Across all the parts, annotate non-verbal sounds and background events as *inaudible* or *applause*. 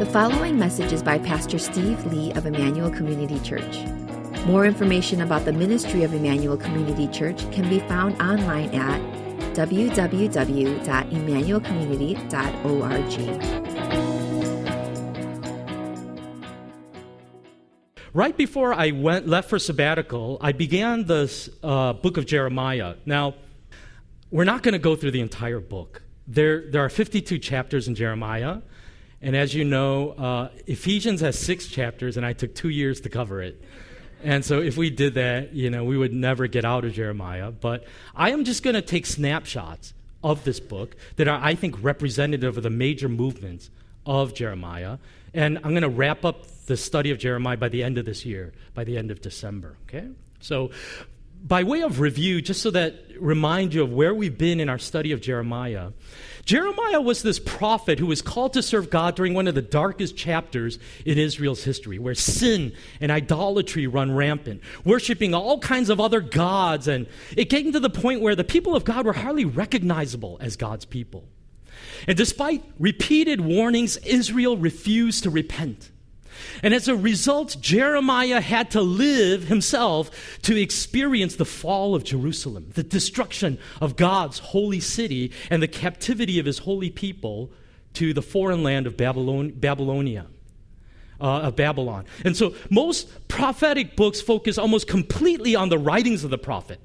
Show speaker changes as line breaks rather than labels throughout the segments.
The following message is by Pastor Steve Lee of Emmanuel Community Church. More information about the ministry of Emmanuel Community Church can be found online at www.emmanuelcommunity.org.
Right before I went left for sabbatical, I began the uh, book of Jeremiah. Now, we're not going to go through the entire book. There, there are 52 chapters in Jeremiah. And as you know, uh, Ephesians has six chapters, and I took two years to cover it. And so if we did that, you know, we would never get out of Jeremiah. But I am just going to take snapshots of this book that are, I think, representative of the major movements of Jeremiah. And I'm going to wrap up the study of Jeremiah by the end of this year, by the end of December. Okay? So, by way of review, just so that remind you of where we've been in our study of Jeremiah, Jeremiah was this prophet who was called to serve God during one of the darkest chapters in Israel's history, where sin and idolatry run rampant, worshiping all kinds of other gods. And it came to the point where the people of God were hardly recognizable as God's people. And despite repeated warnings, Israel refused to repent. And as a result, Jeremiah had to live himself to experience the fall of Jerusalem, the destruction of God's holy city, and the captivity of his holy people to the foreign land of Babylon, Babylonia. Uh, of Babylon. And so most prophetic books focus almost completely on the writings of the prophet.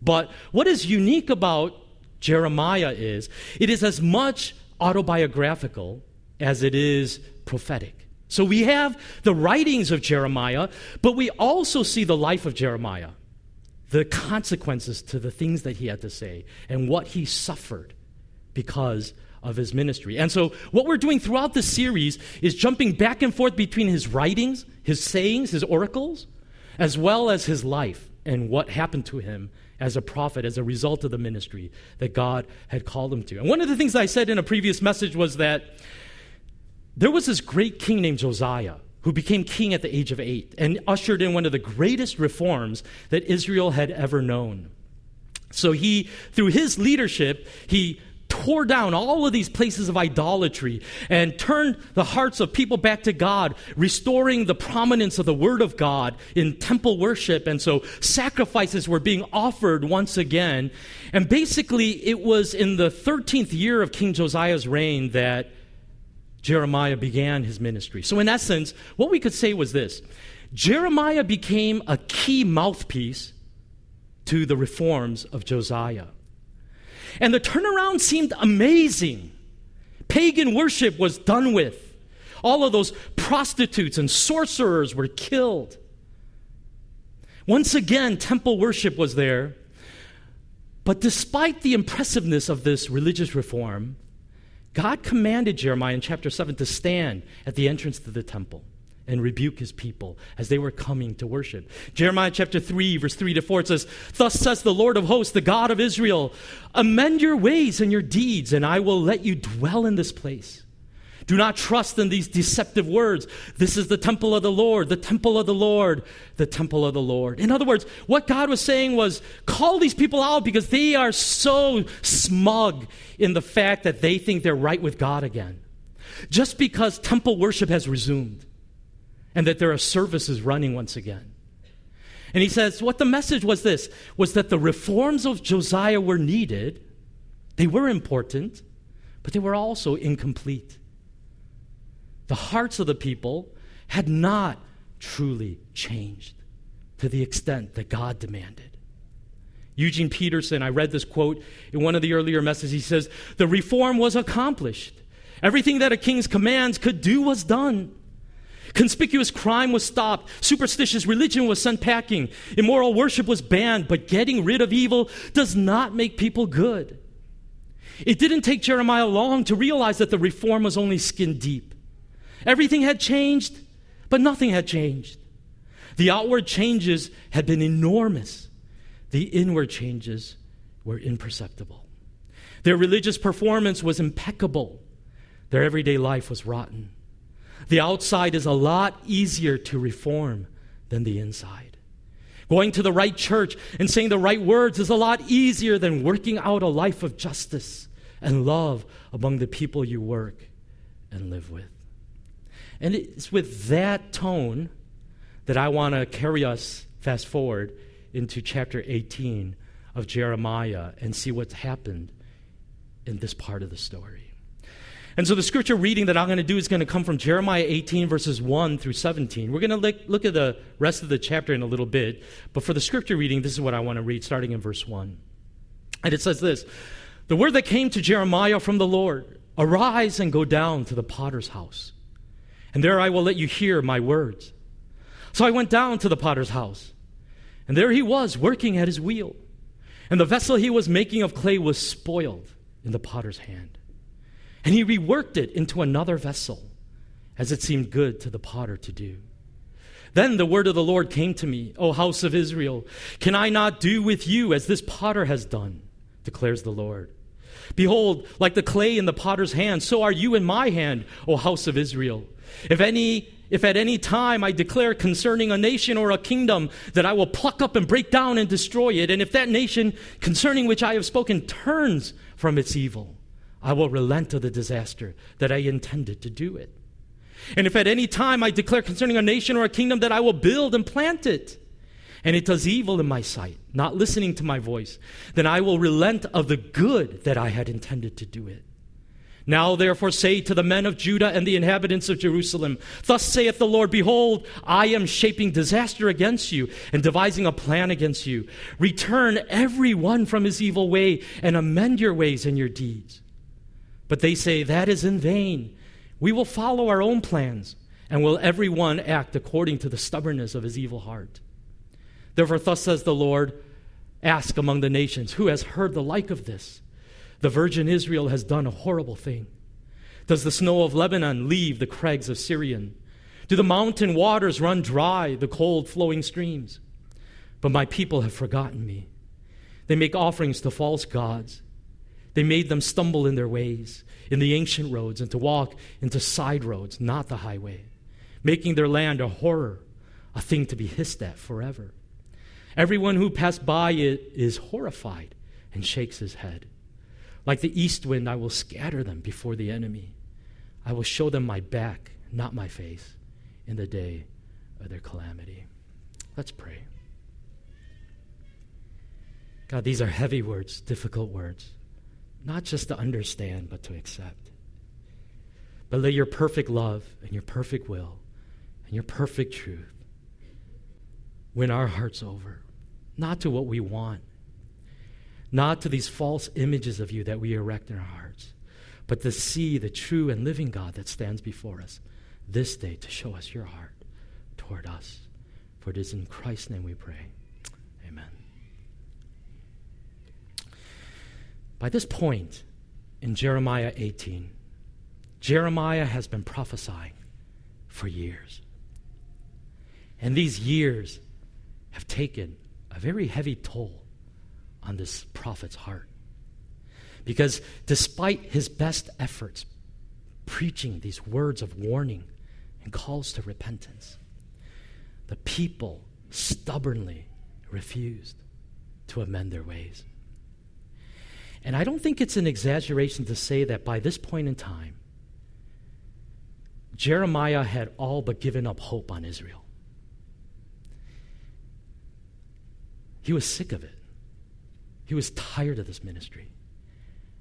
But what is unique about Jeremiah is it is as much autobiographical as it is prophetic. So we have the writings of Jeremiah, but we also see the life of Jeremiah, the consequences to the things that he had to say, and what he suffered because of his ministry. And so, what we're doing throughout the series is jumping back and forth between his writings, his sayings, his oracles, as well as his life and what happened to him as a prophet as a result of the ministry that God had called him to. And one of the things I said in a previous message was that there was this great king named Josiah who became king at the age of eight and ushered in one of the greatest reforms that Israel had ever known. So he, through his leadership, he tore down all of these places of idolatry and turned the hearts of people back to God, restoring the prominence of the Word of God in temple worship. And so sacrifices were being offered once again. And basically, it was in the 13th year of King Josiah's reign that Jeremiah began his ministry. So, in essence, what we could say was this Jeremiah became a key mouthpiece to the reforms of Josiah. And the turnaround seemed amazing. Pagan worship was done with. All of those prostitutes and sorcerers were killed. Once again, temple worship was there. But despite the impressiveness of this religious reform, God commanded Jeremiah in chapter 7 to stand at the entrance to the temple and rebuke his people as they were coming to worship. Jeremiah chapter 3, verse 3 to 4, it says, Thus says the Lord of hosts, the God of Israel, amend your ways and your deeds, and I will let you dwell in this place. Do not trust in these deceptive words. This is the temple of the Lord, the temple of the Lord, the temple of the Lord. In other words, what God was saying was call these people out because they are so smug in the fact that they think they're right with God again. Just because temple worship has resumed and that there are services running once again. And he says, what the message was this was that the reforms of Josiah were needed, they were important, but they were also incomplete the hearts of the people had not truly changed to the extent that God demanded. Eugene Peterson, I read this quote in one of the earlier messages. He says, The reform was accomplished. Everything that a king's commands could do was done. Conspicuous crime was stopped. Superstitious religion was sent packing. Immoral worship was banned. But getting rid of evil does not make people good. It didn't take Jeremiah long to realize that the reform was only skin deep. Everything had changed, but nothing had changed. The outward changes had been enormous, the inward changes were imperceptible. Their religious performance was impeccable, their everyday life was rotten. The outside is a lot easier to reform than the inside. Going to the right church and saying the right words is a lot easier than working out a life of justice and love among the people you work and live with. And it's with that tone that I want to carry us fast forward into chapter 18 of Jeremiah and see what's happened in this part of the story. And so the scripture reading that I'm going to do is going to come from Jeremiah 18, verses 1 through 17. We're going to look, look at the rest of the chapter in a little bit, but for the scripture reading, this is what I want to read, starting in verse 1. And it says this The word that came to Jeremiah from the Lord Arise and go down to the potter's house, and there I will let you hear my words. So I went down to the potter's house, and there he was working at his wheel. And the vessel he was making of clay was spoiled in the potter's hand. And he reworked it into another vessel, as it seemed good to the potter to do. Then the word of the Lord came to me, O house of Israel, can I not do with you as this potter has done? declares the Lord. Behold, like the clay in the potter's hand, so are you in my hand, O house of Israel. If any if at any time I declare concerning a nation or a kingdom that I will pluck up and break down and destroy it, and if that nation concerning which I have spoken turns from its evil, I will relent of the disaster that I intended to do it. And if at any time I declare concerning a nation or a kingdom that I will build and plant it, and it does evil in my sight, not listening to my voice, then I will relent of the good that I had intended to do it. Now, therefore, say to the men of Judah and the inhabitants of Jerusalem, Thus saith the Lord, Behold, I am shaping disaster against you and devising a plan against you. Return every one from his evil way and amend your ways and your deeds. But they say, That is in vain. We will follow our own plans, and will every one act according to the stubbornness of his evil heart. Therefore, thus says the Lord Ask among the nations, who has heard the like of this? The virgin Israel has done a horrible thing. Does the snow of Lebanon leave the crags of Sirion? Do the mountain waters run dry, the cold flowing streams? But my people have forgotten me. They make offerings to false gods they made them stumble in their ways, in the ancient roads, and to walk into side roads, not the highway, making their land a horror, a thing to be hissed at forever. Everyone who passed by it is horrified and shakes his head. Like the east wind, I will scatter them before the enemy. I will show them my back, not my face, in the day of their calamity. Let's pray. God, these are heavy words, difficult words not just to understand, but to accept. But let your perfect love and your perfect will and your perfect truth win our hearts over, not to what we want, not to these false images of you that we erect in our hearts, but to see the true and living God that stands before us this day to show us your heart toward us. For it is in Christ's name we pray. Amen. By this point in Jeremiah 18, Jeremiah has been prophesying for years. And these years have taken a very heavy toll on this prophet's heart. Because despite his best efforts preaching these words of warning and calls to repentance, the people stubbornly refused to amend their ways. And I don't think it's an exaggeration to say that by this point in time, Jeremiah had all but given up hope on Israel. He was sick of it. He was tired of this ministry.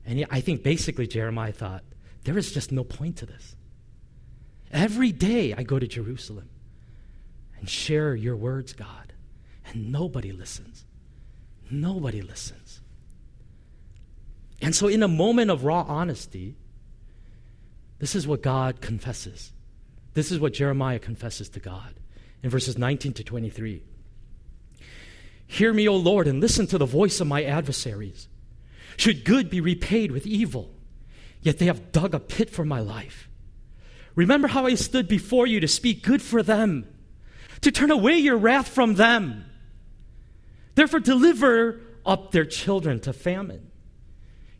And I think basically Jeremiah thought, there is just no point to this. Every day I go to Jerusalem and share your words, God, and nobody listens. Nobody listens. And so, in a moment of raw honesty, this is what God confesses. This is what Jeremiah confesses to God in verses 19 to 23. Hear me, O Lord, and listen to the voice of my adversaries. Should good be repaid with evil, yet they have dug a pit for my life. Remember how I stood before you to speak good for them, to turn away your wrath from them. Therefore, deliver up their children to famine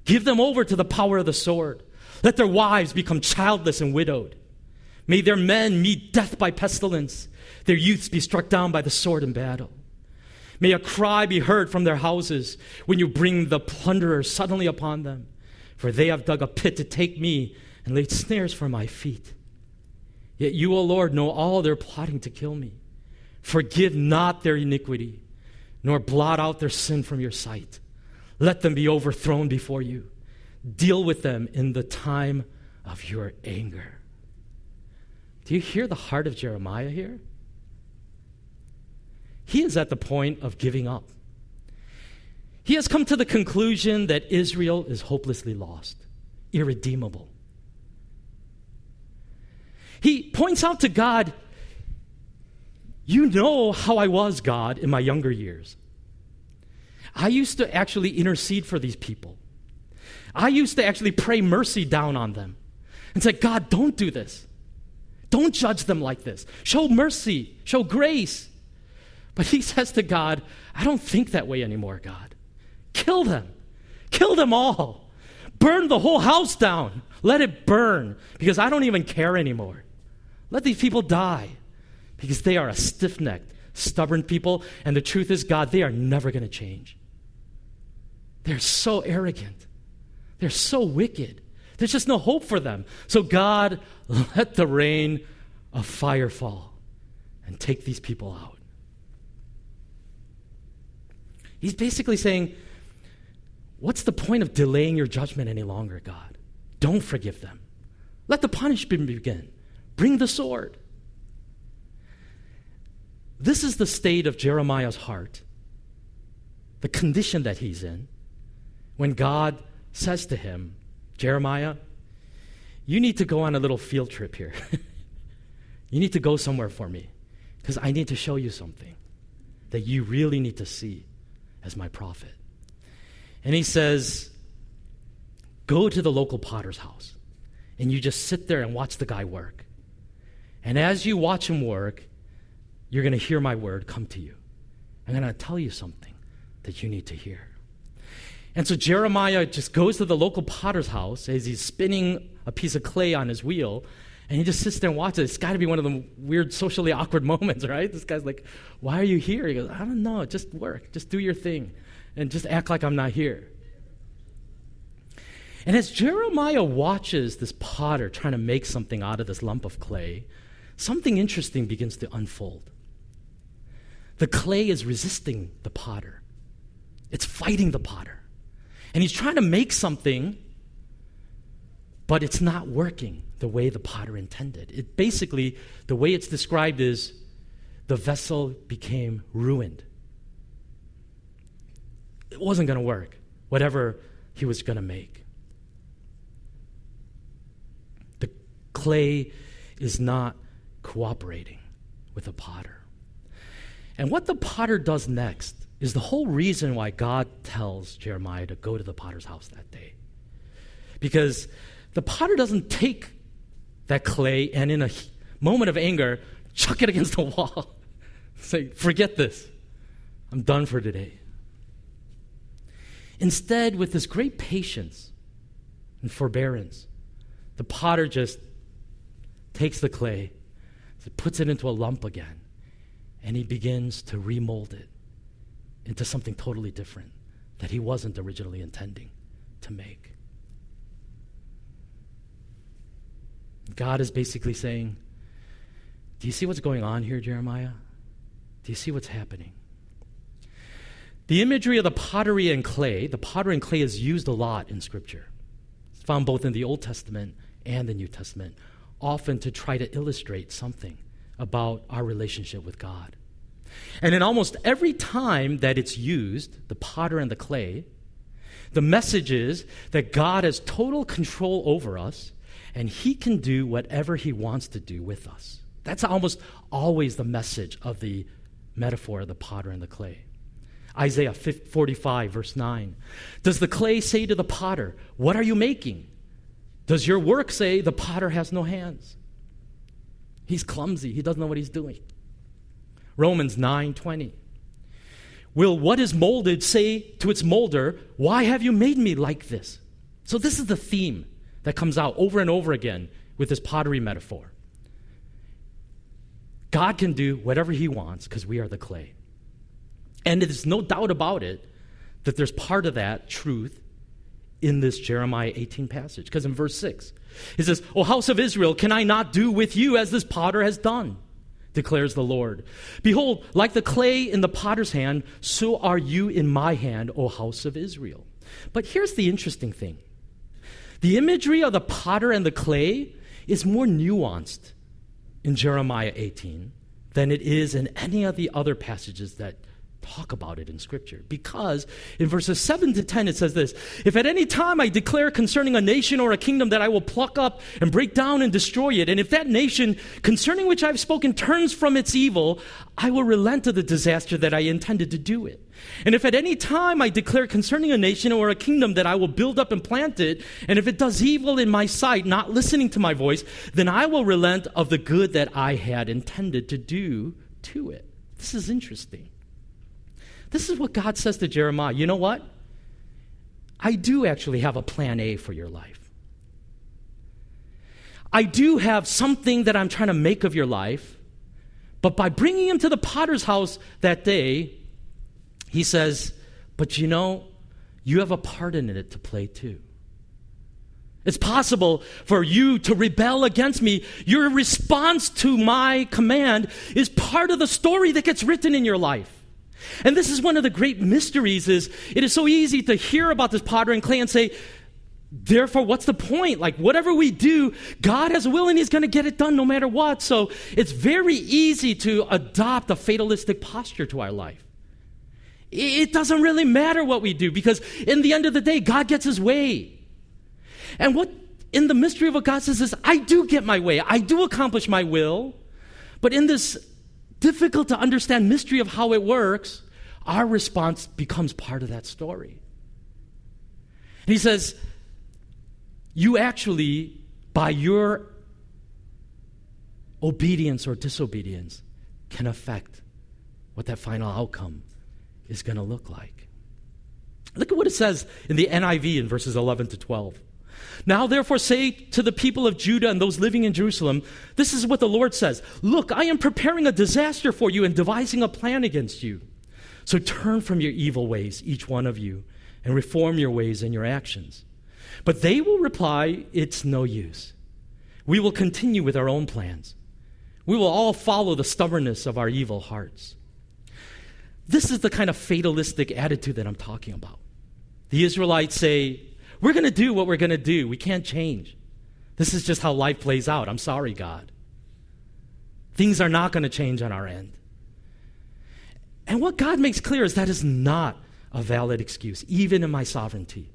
Give them over to the power of the sword. Let their wives become childless and widowed. May their men meet death by pestilence, their youths be struck down by the sword in battle. May a cry be heard from their houses when you bring the plunderer suddenly upon them, for they have dug a pit to take me and laid snares for my feet. Yet you, O Lord, know all their plotting to kill me. Forgive not their iniquity, nor blot out their sin from your sight. Let them be overthrown before you. Deal with them in the time of your anger. Do you hear the heart of Jeremiah here? He is at the point of giving up. He has come to the conclusion that Israel is hopelessly lost, irredeemable. He points out to God, You know how I was, God, in my younger years. I used to actually intercede for these people. I used to actually pray mercy down on them and say, God, don't do this. Don't judge them like this. Show mercy, show grace. But he says to God, I don't think that way anymore, God. Kill them. Kill them all. Burn the whole house down. Let it burn because I don't even care anymore. Let these people die because they are a stiff necked, stubborn people. And the truth is, God, they are never going to change. They're so arrogant. They're so wicked. There's just no hope for them. So, God, *laughs* let the rain of fire fall and take these people out. He's basically saying, What's the point of delaying your judgment any longer, God? Don't forgive them. Let the punishment begin. Bring the sword. This is the state of Jeremiah's heart, the condition that he's in, when God says to him, Jeremiah, you need to go on a little field trip here. *laughs* you need to go somewhere for me because I need to show you something that you really need to see as my prophet. And he says, Go to the local potter's house and you just sit there and watch the guy work. And as you watch him work, you're going to hear my word come to you. I'm going to tell you something that you need to hear. And so Jeremiah just goes to the local potter's house as he's spinning a piece of clay on his wheel, and he just sits there and watches. It's got to be one of the weird, socially awkward *laughs* moments, right? This guy's like, Why are you here? He goes, I don't know. Just work. Just do your thing. And just act like I'm not here. And as Jeremiah watches this potter trying to make something out of this lump of clay, something interesting begins to unfold. The clay is resisting the potter, it's fighting the potter. And he's trying to make something, but it's not working the way the potter intended. It basically, the way it's described is the vessel became ruined. It wasn't going to work, whatever he was going to make. The clay is not cooperating with the potter. And what the potter does next is the whole reason why God tells Jeremiah to go to the potter's house that day. Because the potter doesn't take that clay and in a moment of anger, chuck it against the *laughs* wall. Say, forget this. I'm done for today. Instead, with this great patience and forbearance, the potter just takes the clay, puts it into a lump again, and he begins to remold it into something totally different that he wasn't originally intending to make. God is basically saying, Do you see what's going on here, Jeremiah? Do you see what's happening? The imagery of the pottery and clay, the pottery and clay is used a lot in Scripture. It's found both in the Old Testament and the New Testament, often to try to illustrate something about our relationship with God. And in almost every time that it's used, the potter and the clay, the message is that God has total control over us and he can do whatever he wants to do with us. That's almost always the message of the metaphor of the potter and the clay. Isaiah 45, verse 9. Does the clay say to the potter, What are you making? Does your work say the potter has no hands? He's clumsy, he doesn't know what he's doing. Romans 9:20. Will what is molded say to its molder, "Why have you made me like this?" So this is the theme that comes out over and over again with this pottery metaphor. God can do whatever he wants because we are the clay. And there's no doubt about it that there's part of that truth in this Jeremiah 18 passage. Because in verse 6, He says, O house of Israel, can I not do with you as this potter has done? declares the Lord. Behold, like the clay in the potter's hand, so are you in my hand, O house of Israel. But here's the interesting thing the imagery of the potter and the clay is more nuanced in Jeremiah 18 than it is in any of the other passages that talk about it in Scripture. Because in verses 7 to 10, it says this If at any time I declare concerning a nation or a kingdom that I will pluck up and break down and destroy it, and if that nation concerning which I've spoken turns from its evil, I will relent of the disaster that I intended to do it. And if at any time I declare concerning a nation or a kingdom that I will build up and plant it, and if it does evil in my sight, not listening to my voice, then I will relent of the good that I had intended to do to it. This is interesting. This is what God says to Jeremiah. You know what? I do actually have a plan A for your life. I do have something that I'm trying to make of your life, but by bringing him to the potter's house that day, he says, But you know, you have a part in it to play too. It's possible for you to rebel against me. Your response to my command is part of the story that gets written in your life. And this is one of the great mysteries is it is so easy to hear about this potter and clay and say, therefore, what's the point? Like, whatever we do, God has a will and He's going to get it done no matter what. So it's very easy to adopt a fatalistic posture to our life. It doesn't really matter what we do because in the end of the day, God gets His way. And what in the mystery of what God says is, I do get my way, I do accomplish my will, but in this difficult to understand mystery of how it works, our response becomes part of that story. And he says, You actually, by your obedience or disobedience, can affect what that final outcome is going to look like. Look at what it says in the NIV in verses 11 to 12. Now, therefore, say to the people of Judah and those living in Jerusalem, this is what the Lord says Look, I am preparing a disaster for you and devising a plan against you. So turn from your evil ways, each one of you, and reform your ways and your actions. But they will reply, It's no use. We will continue with our own plans. We will all follow the stubbornness of our evil hearts. This is the kind of fatalistic attitude that I'm talking about. The Israelites say, we're going to do what we're going to do. We can't change. This is just how life plays out. I'm sorry, God. Things are not going to change on our end. And what God makes clear is that is not a valid excuse, even in my sovereignty.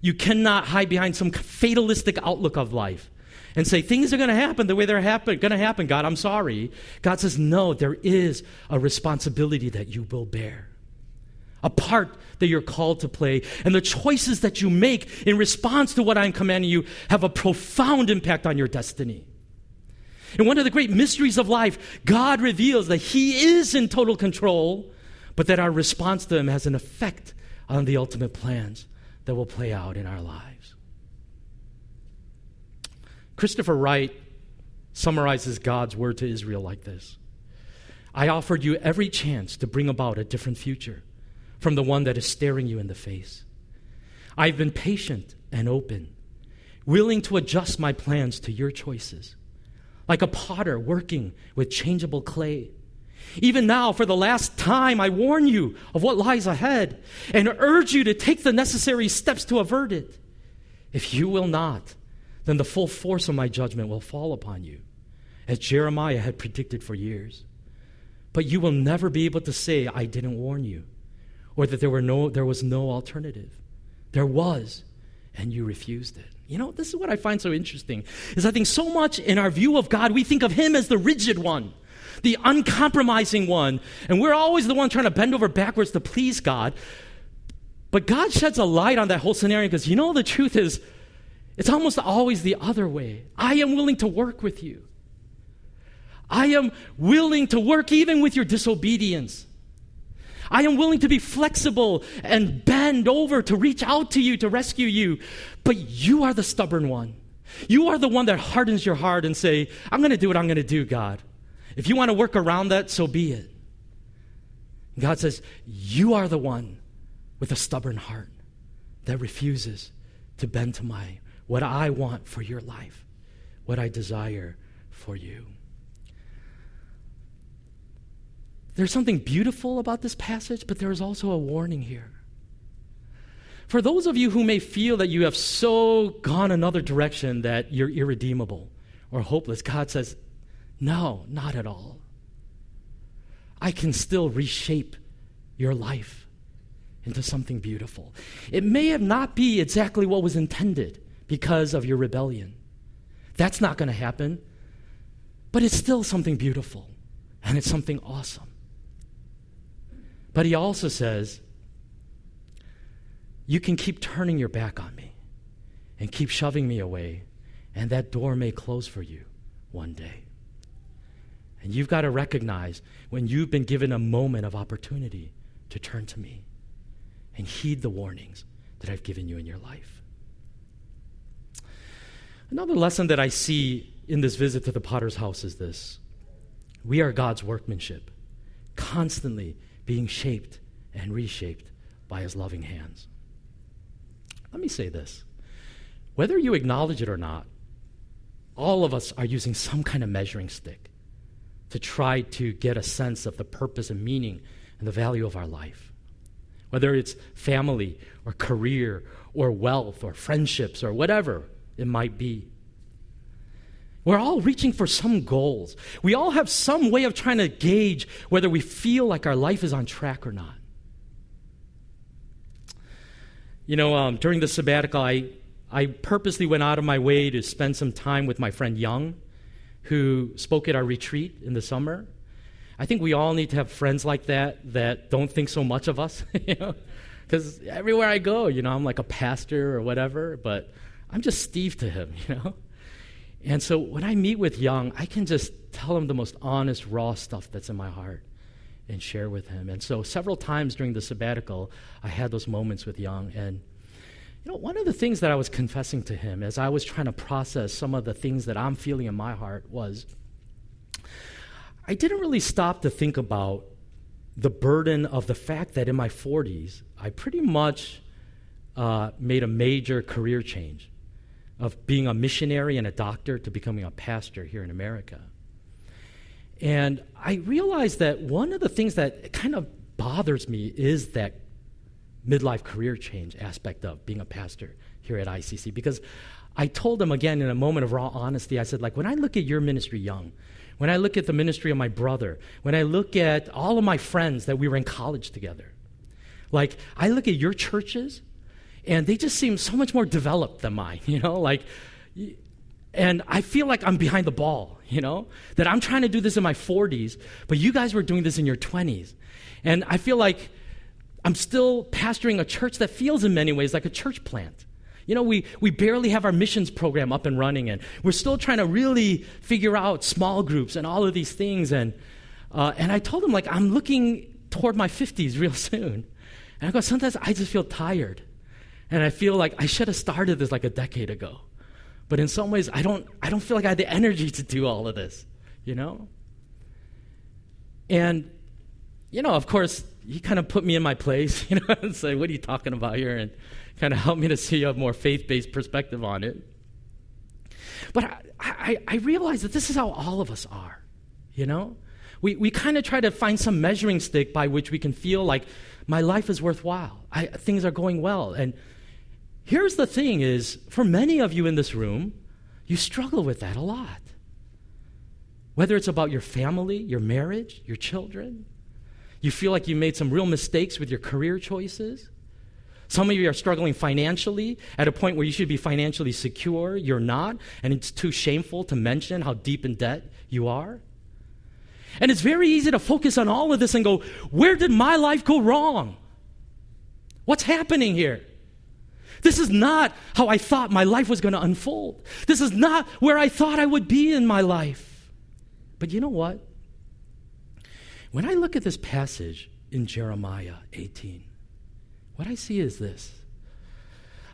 You cannot hide behind some fatalistic outlook of life and say things are going to happen the way they're happen, going to happen. God, I'm sorry. God says, no, there is a responsibility that you will bear a part that you're called to play. And the choices that you make in response to what I'm commanding you have a profound impact on your destiny. And one of the great mysteries of life, God reveals that He is in total control, but that our response to Him has an effect on the ultimate plans that will play out in our lives. Christopher Wright summarizes God's word to Israel like this I offered you every chance to bring about a different future from the one that is staring you in the face. I've been patient and open, willing to adjust my plans to your choices, like a potter working with changeable clay. Even now, for the last time, I warn you of what lies ahead and urge you to take the necessary steps to avert it. If you will not, then the full force of my judgment will fall upon you, as Jeremiah had predicted for years. But you will never be able to say, I didn't warn you or that there, were no, there was no alternative. There was, and you refused it. You know, this is what I find so interesting is I think so much in our view of God, we think of him as the rigid one, the uncompromising one, and we're always the one trying to bend over backwards to please God. But God sheds a light on that whole scenario because you know the truth is it's almost always the other way. I am willing to work with you. I am willing to work even with your disobedience. I am willing to be flexible and bend over to reach out to you to rescue you. But you are the stubborn one. You are the one that hardens your heart and say, I'm going to do what I'm going to do, God. If you want to work around that, so be it. God says, You are the one with a stubborn heart that refuses to bend to my what I want for your life, what I desire for you. There's something beautiful about this passage, but there is also a warning here. For those of you who may feel that you have so gone another direction that you're irredeemable or hopeless, God says, No, not at all. I can still reshape your life into something beautiful. It may have not be exactly what was intended because of your rebellion. That's not going to happen. But it's still something beautiful and it's something awesome. But he also says, You can keep turning your back on me and keep shoving me away, and that door may close for you one day. And you've got to recognize when you've been given a moment of opportunity to turn to me and heed the warnings that I've given you in your life. Another lesson that I see in this visit to the potter's house is this we are God's workmanship, constantly being shaped and reshaped by his loving hands. Let me say this whether you acknowledge it or not, all of us are using some kind of measuring stick to try to get a sense of the purpose and meaning and the value of our life. Whether it's family or career or wealth or friendships or whatever it might be. We're all reaching for some goals. We all have some way of trying to gauge whether we feel like our life is on track or not. You know, um, during the sabbatical, I, I purposely went out of my way to spend some time with my friend Young, who spoke at our retreat in the summer. I think we all need to have friends like that that don't think so much of us, *laughs* you know? Because everywhere I go, you know, I'm like a pastor or whatever, but I'm just Steve to him, *laughs* you know? And so when I meet with Young, I can just tell him the most honest, raw stuff that's in my heart and share with him. And so several times during the sabbatical, I had those moments with Young. And, you know, one of the things that I was confessing to him as I was trying to process some of the things that I'm feeling in my heart was I didn't really stop to think about the burden of the fact that in my 40s, I pretty much uh, made a major career change of being a missionary and a doctor to becoming a pastor here in America. And I realized that one of the things that kind of bothers me is that midlife career change aspect of being a pastor here at ICC because I told them again in a moment of raw honesty, I said, like, when I look at your ministry young, when I look at the ministry of my brother, when I look at all of my friends that we were in college together, like, I look at your churches and they just seem so much more developed than mine, *laughs* you know, like, and I feel like I'm behind the ball, you know, that I'm trying to do this in my 40s, but you guys were doing this in your 20s. And I feel like I'm still pastoring a church that feels in many ways like a church plant. You know, we, we barely have our missions program up and running, and we're still trying to really figure out small groups and all of these things. And, uh, and I told him, like, I'm looking toward my 50s real *laughs* soon. And I go, sometimes I just feel tired. And I feel like I should have started this like a decade ago. But in some ways, I don't, I don't feel like I had the energy to do all of this, you know? And, you know, of course, he kind of put me in my place, *laughs* you know, and say, what are you talking about here? And kind of helped me to see a more faith based perspective on it. But I, I, I realize that this is how all of us are, you know? We, we kind of try to find some measuring stick by which we can feel like my life is worthwhile. I, things are going well. And Here's the thing is, for many of you in this room, you struggle with that a lot. Whether it's about your family, your marriage, your children, you feel like you made some real mistakes with your career choices. Some of you are struggling financially at a point where you should be financially secure. You're not, and it's too shameful to mention how deep in debt you are. And it's very easy to focus on all of this and go, where did my life go wrong? What's happening here? This is not how I thought my life was going to unfold. This is not where I thought I would be in my life. But you know what? When I look at this passage in Jeremiah 18, what I see is this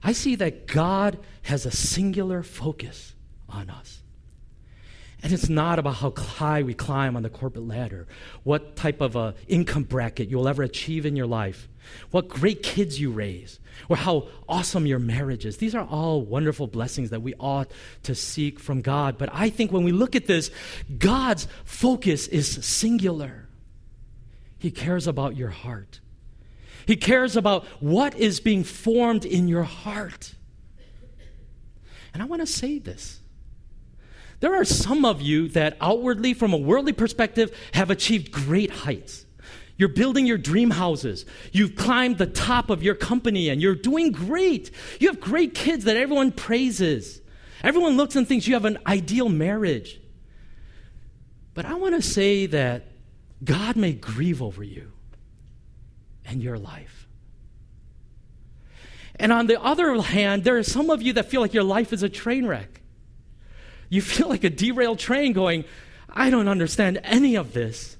I see that God has a singular focus on us. And it's not about how high we climb on the corporate ladder, what type of a income bracket you'll ever achieve in your life, what great kids you raise, or how awesome your marriage is. These are all wonderful blessings that we ought to seek from God. But I think when we look at this, God's focus is singular. He cares about your heart. He cares about what is being formed in your heart. And I want to say this there are some of you that outwardly, from a worldly perspective, have achieved great heights. You're building your dream houses. You've climbed the top of your company and you're doing great. You have great kids that everyone praises. Everyone looks and thinks you have an ideal marriage. But I want to say that God may grieve over you and your life. And on the other hand, there are some of you that feel like your life is a train wreck. You feel like a derailed train going, I don't understand any of this.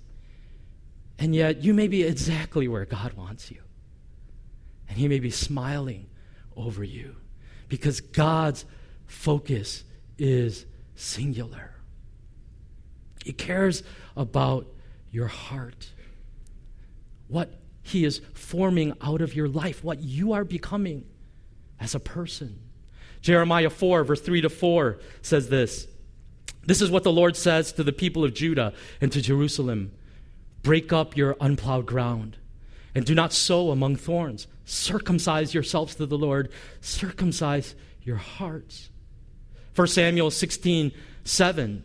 And yet, you may be exactly where God wants you. And He may be smiling over you because God's focus is singular. He cares about your heart, what He is forming out of your life, what you are becoming as a person. Jeremiah 4, verse 3 to 4 says this This is what the Lord says to the people of Judah and to Jerusalem Break up your unplowed ground and do not sow among thorns. Circumcise yourselves to the Lord, circumcise your hearts. 1 Samuel 16, 7.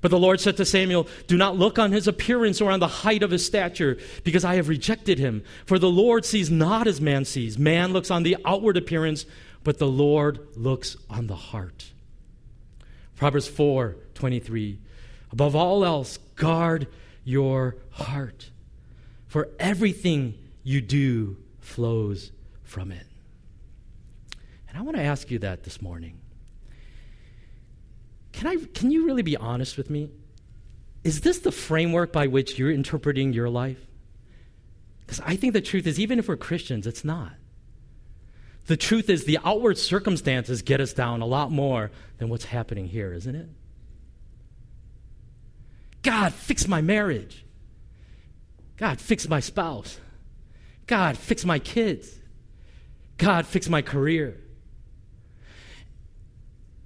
But the Lord said to Samuel, Do not look on his appearance or on the height of his stature, because I have rejected him. For the Lord sees not as man sees. Man looks on the outward appearance, but the Lord looks on the heart. Proverbs 4 23. Above all else, guard your heart, for everything you do flows from it. And I want to ask you that this morning. Can, I, can you really be honest with me? Is this the framework by which you're interpreting your life? Because I think the truth is, even if we're Christians, it's not. The truth is, the outward circumstances get us down a lot more than what's happening here, isn't it? God, fix my marriage. God, fix my spouse. God, fix my kids. God, fix my career.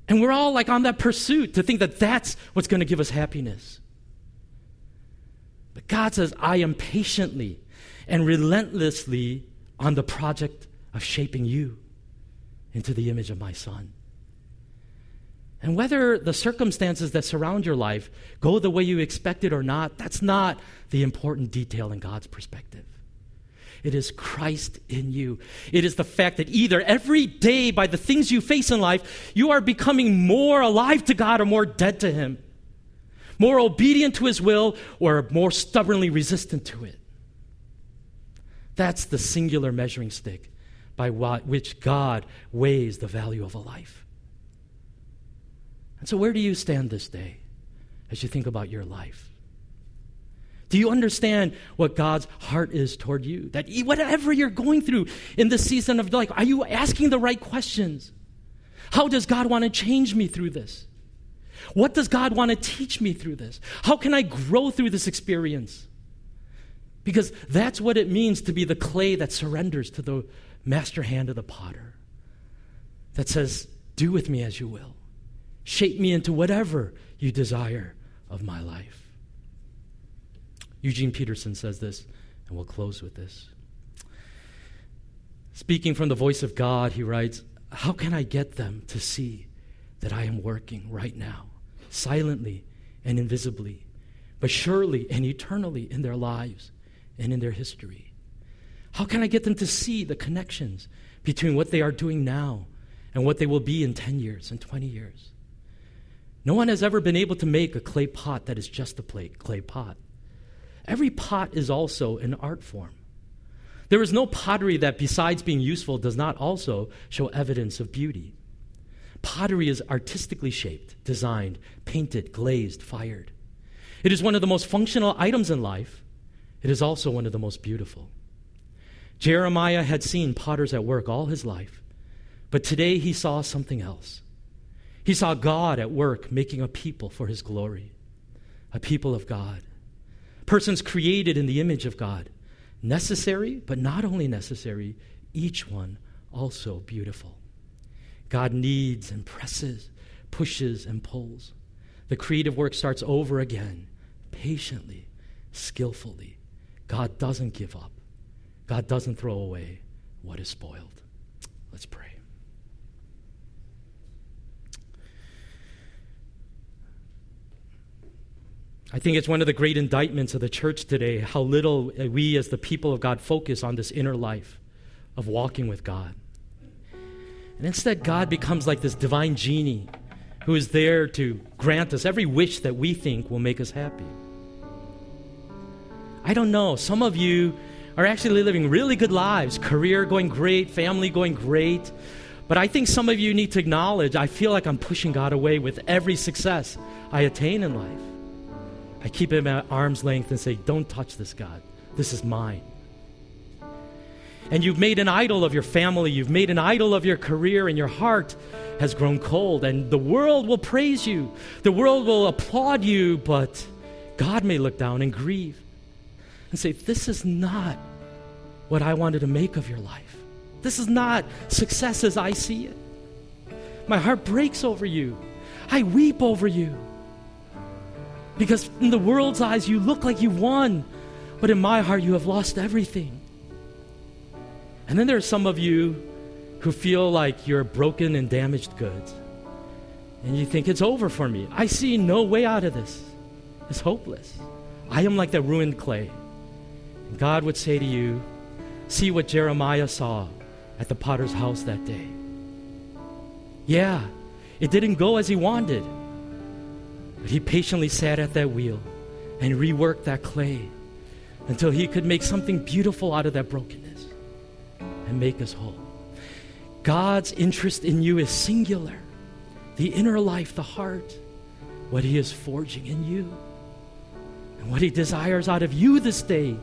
And we're all like on that pursuit to think that that's what's going to give us happiness. But God says, I am patiently and relentlessly on the project of shaping you into the image of my Son. And whether the circumstances that surround your life go the way you expected or not, that's not the important detail in God's perspective. It is Christ in you. It is the fact that either every day, by the things you face in life, you are becoming more alive to God or more dead to Him, more obedient to His will or more stubbornly resistant to it. That's the singular measuring stick by which God weighs the value of a life. And so, where do you stand this day as you think about your life? Do you understand what God's heart is toward you? That whatever you're going through in this season of life, are you asking the right questions? How does God want to change me through this? What does God want to teach me through this? How can I grow through this experience? Because that's what it means to be the clay that surrenders to the master hand of the potter that says, Do with me as you will. Shape me into whatever you desire of my life. Eugene Peterson says this, and we'll close with this. Speaking from the voice of God, he writes, How can I get them to see that I am working right now, silently and invisibly, but surely and eternally in their lives and in their history? How can I get them to see the connections between what they are doing now and what they will be in 10 years and 20 years? No one has ever been able to make a clay pot that is just a plate, clay pot. Every pot is also an art form. There is no pottery that, besides being useful, does not also show evidence of beauty. Pottery is artistically shaped, designed, painted, glazed, fired. It is one of the most functional items in life. It is also one of the most beautiful. Jeremiah had seen potters at work all his life, but today he saw something else. He saw God at work making a people for his glory, a people of God. Persons created in the image of God. Necessary, but not only necessary, each one also beautiful. God needs and presses, pushes and pulls. The creative work starts over again, patiently, skillfully. God doesn't give up, God doesn't throw away what is spoiled. Let's pray. I think it's one of the great indictments of the church today how little we, as the people of God, focus on this inner life of walking with God. And instead, God becomes like this divine genie who is there to grant us every wish that we think will make us happy. I don't know. Some of you are actually living really good lives, career going great, family going great. But I think some of you need to acknowledge I feel like I'm pushing God away with every success I attain in life. I keep him at arm's length and say, Don't touch this, God. This is mine. And you've made an idol of your family, you've made an idol of your career, and your heart has grown cold. And the world will praise you, the world will applaud you, but God may look down and grieve and say, This is not what I wanted to make of your life. This is not success as I see it. My heart breaks over you. I weep over you. Because in the world's eyes, you look like you won, but in my heart, you have lost everything. And then there are some of you who feel like you're broken and damaged goods. And you think it's over for me. I see no way out of this. It's hopeless. I am like that ruined clay. God would say to you, See what Jeremiah saw at the potter's house that day. Yeah, it didn't go as he wanted. But he patiently sat at that wheel and reworked that clay until he could make something beautiful out of that brokenness and make us whole. God's interest in you is singular the inner life, the heart, what he is forging in you. And what he desires out of you this day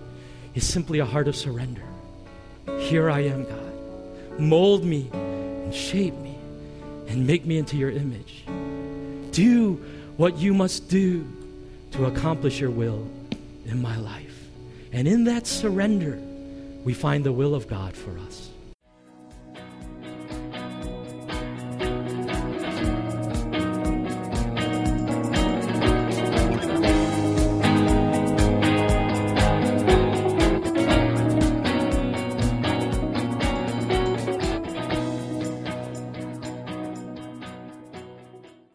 is simply a heart of surrender. Here I am, God. Mold me and shape me and make me into your image. Do what you must do to accomplish your will in my life. And in that surrender, we find the will of God for us.